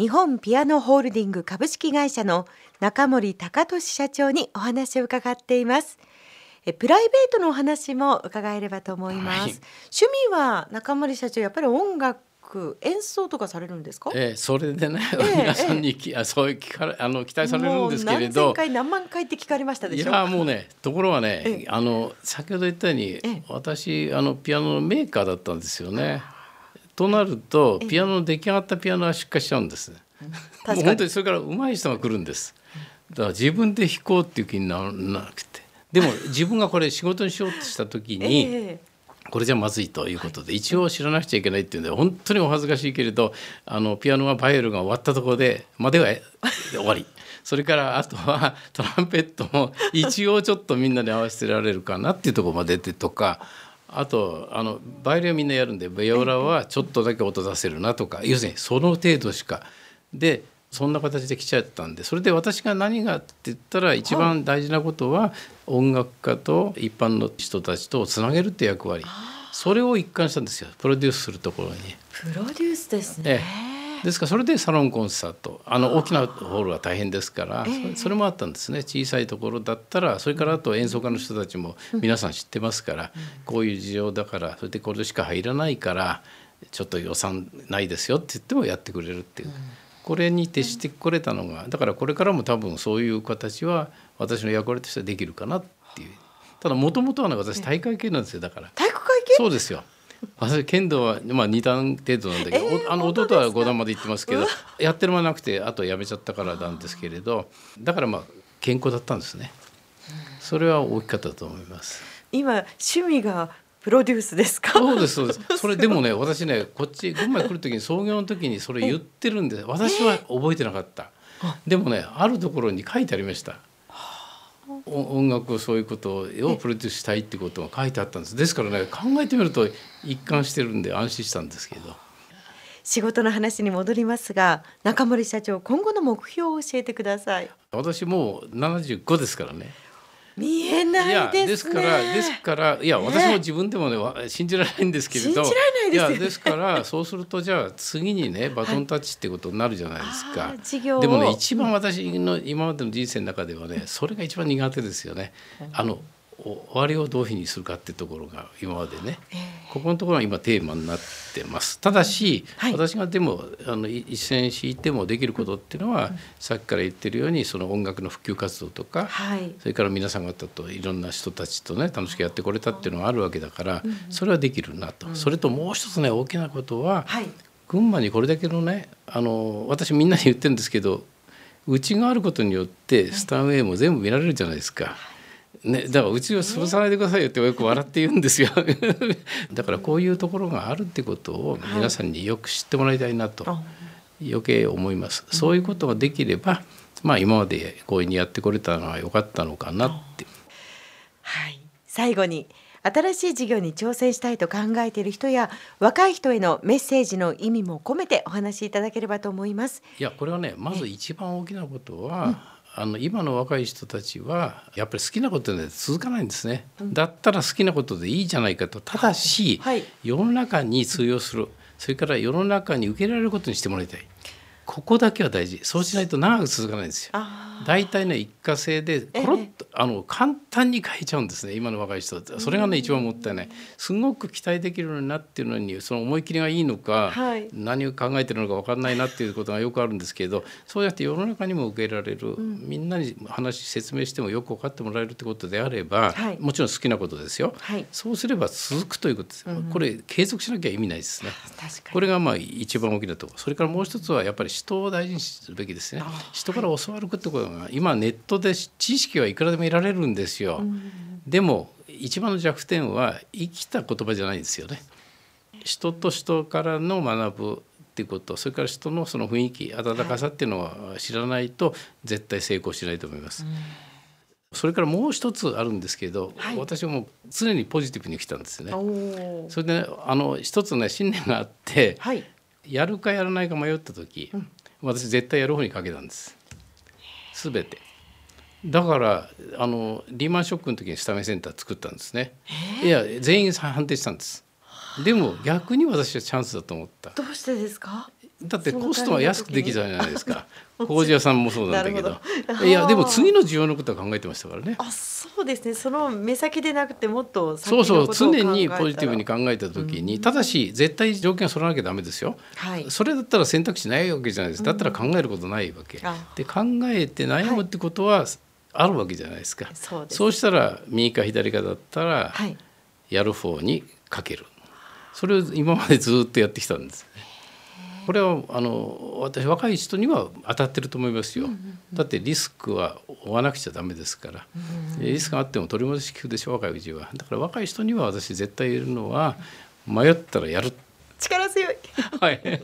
日本ピアノホールディング株式会社の中森隆俊社長にお話を伺っています。えプライベートのお話も伺えればと思います、はい。趣味は中森社長やっぱり音楽演奏とかされるんですか？ええ、それでね、ええ皆さんにき、あそういう聞かれあの期待されるんですけれもう何ど千回何万回って聞かれましたでいしょ？やもうねところはね、ええ。あの先ほど言ったように、ええ。私あのピアノのメーカーだったんですよね。となるとええ。ピアノの出来上がったピアノは出荷しちゃうんです。もう本当にそれから上手い人が来るんです。だから自分で弾こうっていう気にならなくて。でも自分がこれ仕事にしようとした時に、ええこれじゃまずいということで、一応知らなくちゃいけないっていうんで本当にお恥ずかしいけれどあのピアノはバイエルが終わったところでまではえ終わり。それからあとはトランペットも一応ちょっとみんなで合わせてられるかなっていうところまで出てとかあとあのバイオリンはみんなやるんでビオラはちょっとだけ音出せるなとか要するにその程度しか。でそんな形で来ちゃったんでそれで私が何がって言ったら一番大事なことは音楽家と一般の人たちとをつなげるって役割。それを一貫したんですよ。プロデュースするところに。プロデュースですね。え、ですからそれでサロンコンサートあの大きなホールは大変ですから、ええ。そそれもあったんですね。小さいところだったらそれからあと演奏家の人たちも皆さん知ってますから、こういう事情だからそれでこれしか入らないからちょっと予算ないですよって言ってもやってくれるっていう、これに徹してこれたのがだからこれからも多分そういう形は私の役割としてはできるかなっていう。ただもともとはね私大会系なんですよ。だから。体育会系？そうですよ。私剣道はまあ2段程度なんだけど、えーおあの弟は5段まで行ってますけどやってる間なくてあとやめちゃったからなんですけれどだからまあ健康だったんですね。それは大きかったと思います。今趣味がプロデュースですか？そうですそうです。それでもね私ねこっち群馬に来る時に創業の時にそれ言ってるんで私は覚えてなかった。でもねあるところに書いてありました。お音楽をそういうことをプロデュースしたいってことが書いてあったんです。ですからね考えてみると一貫してるんで安心したんですけど。仕事の話に戻りますが中森社長今後の目標を教えてください私もう75ですからね。見えないやですね。ですからですからいやね。私も自分でもねわ信じられないんですけれど。信じられないですやですからそうするとじゃあ次にねバトンタッチってことになるじゃないですあかー。事業を。でもね一番私の今までの人生の中ではねそれが一番苦手ですよね。あのお終わりをどういうふうにするかってところが今までね。ここのところが今テーマになってます。ただし、はい。私がでもあのい一線引いてもできることっていうのは、さっきから言ってるようにその音楽の普及活動とか、はい。それから皆さん方といろんな人たちとね楽しくやってこれたっていうのがあるわけだから、それはできるなと、それともう一つね大きなことは、はい。群馬にこれだけのねあの私みんなに言ってるんですけどうちがあることによってスタンウェイも全部見られるじゃないですか。ね、だからうちを潰さないでくださいよってよく笑って言うんですよ。だからこういうところがあるってことを皆さんによく知ってもらいたいなとあ。余計思います。そういうことができれば、まあ今までこういうふうにやってこれたのは良かったのかなって。はい。最後に新しい事業に挑戦したいと考えている人や若い人へのメッセージの意味も込めてお話しいただければと思います。いやこれはねまず一番大きなことは、あの今の若い人たちはやっぱり好きなことで続かないんですね、うん、だったら好きなことでいいじゃないかとただし、はい、世の中に通用する。それから世の中に受け入れられることにしてもらいたい。ここだけは大事。そうしないと長く続かないんですよ。大体ね過性でコロッと、あの簡単に買えちゃうんですね今の若い人それがね一番もったいないすごく期待できるようになっていうのにその思い切りがいいのか、はい、何を考えてるのか分かんないなっていうことがよくあるんですけどそうやって世の中にも受け入れられる、うん、みんなに話説明してもよく分かってもらえるってことであれば、はい、もちろん好きなことですよ、はい、そうすれば続くということです、うん、これ継続しなきゃ意味ないですねこれがまあ一番大きなとこそれからもう一つはやっぱり人を大事にするべきですね人から教わるってことが今ネットで知識はいくらでも得られるんですよ、でも一番の弱点は生きた言葉じゃないんですよね。人と人からの学ぶっていうことそれから人のその雰囲気温かさっていうのは知らないと絶対成功しないと思います、それからもう一つあるんですけど、はい。私はもう常にポジティブに来たんですよね。それでねあの一つね信念があってはい。やるかやらないか迷った時、私絶対やる方にかけたんです。全てだからあのリーマンショックの時にスタメンセンター作ったんですね。いや全員判定したんです。でも逆に私はチャンスだと思った。どうしてですか？だってコストは安くできたじゃないですか。工事屋さんもそうなんだけど。いやでも次の需要のことは考えてましたからね。あそうですね。その目先でなくてもっと先そうそう。常にポジティブに考えた時に、ただし絶対条件は揃わなきゃダメですよ。はい。それだったら選択肢ないわけじゃないです。かだったら考えることないわけ、あで考えて悩むってことはあるわけじゃないですか、そうです。そうしたら右か左かだったらはい。やる方にかける。それを今までずっとやってきたんです。ねこれはあの私若い人には当たってると思いますよ、だってリスクは負わなくちゃダメですから、リスクがあっても取り戻し効くでしょ若いうちは。だから若い人には私絶対言えるのは迷ったらやる。力強い。はい。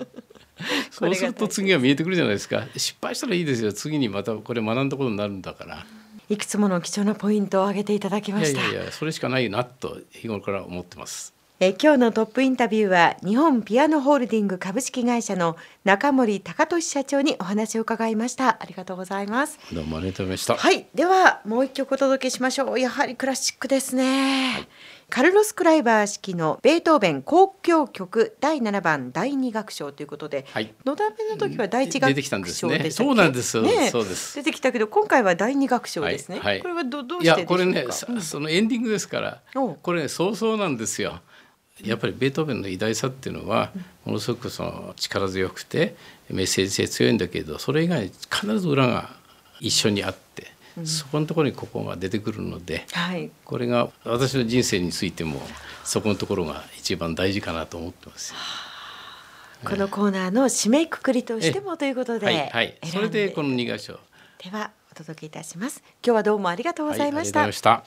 そうすると次は見えてくるじゃないですか。失敗したらいいですよ。次にまたこれ学んだことになるんだから。いくつもの貴重なポイントを挙げていただきましたいやいや、それしかないなと日頃から思ってます。えー今日のトップインタビューは日本ピアノホールディング株式会社の中森隆俊社長にお話を伺いました。ありがとうございます。どうもありがとうございました。はい。ではもう一曲お届けしましょう。やはりクラシックですね、カルロス・クライバー式のベートーベン交響曲第7番第2楽章ということで、はい。のだめの時は第1楽章出てきたんですね。でしたっけそうなんです。ね。そうです。出てきたけど今回は第2楽章ですね、はい。はい。これはどどういしてこれね、さそのエンディングですからこれね早々なんですよ。やっぱりベートーベンの偉大さっていうのはものすごくその力強くてメッセージ性強いんだけどそれ以外に必ず裏が一緒にあって、そこのところにここが出てくるので、はい。これが私の人生についてもそこのところが一番大事かなと思ってます。このコーナーの締めくくりとしてもということで、はい。はい。それでこの選ん二箇所。ではお届けいたします。今日はどうもありがとうございました、はいありがとうございました。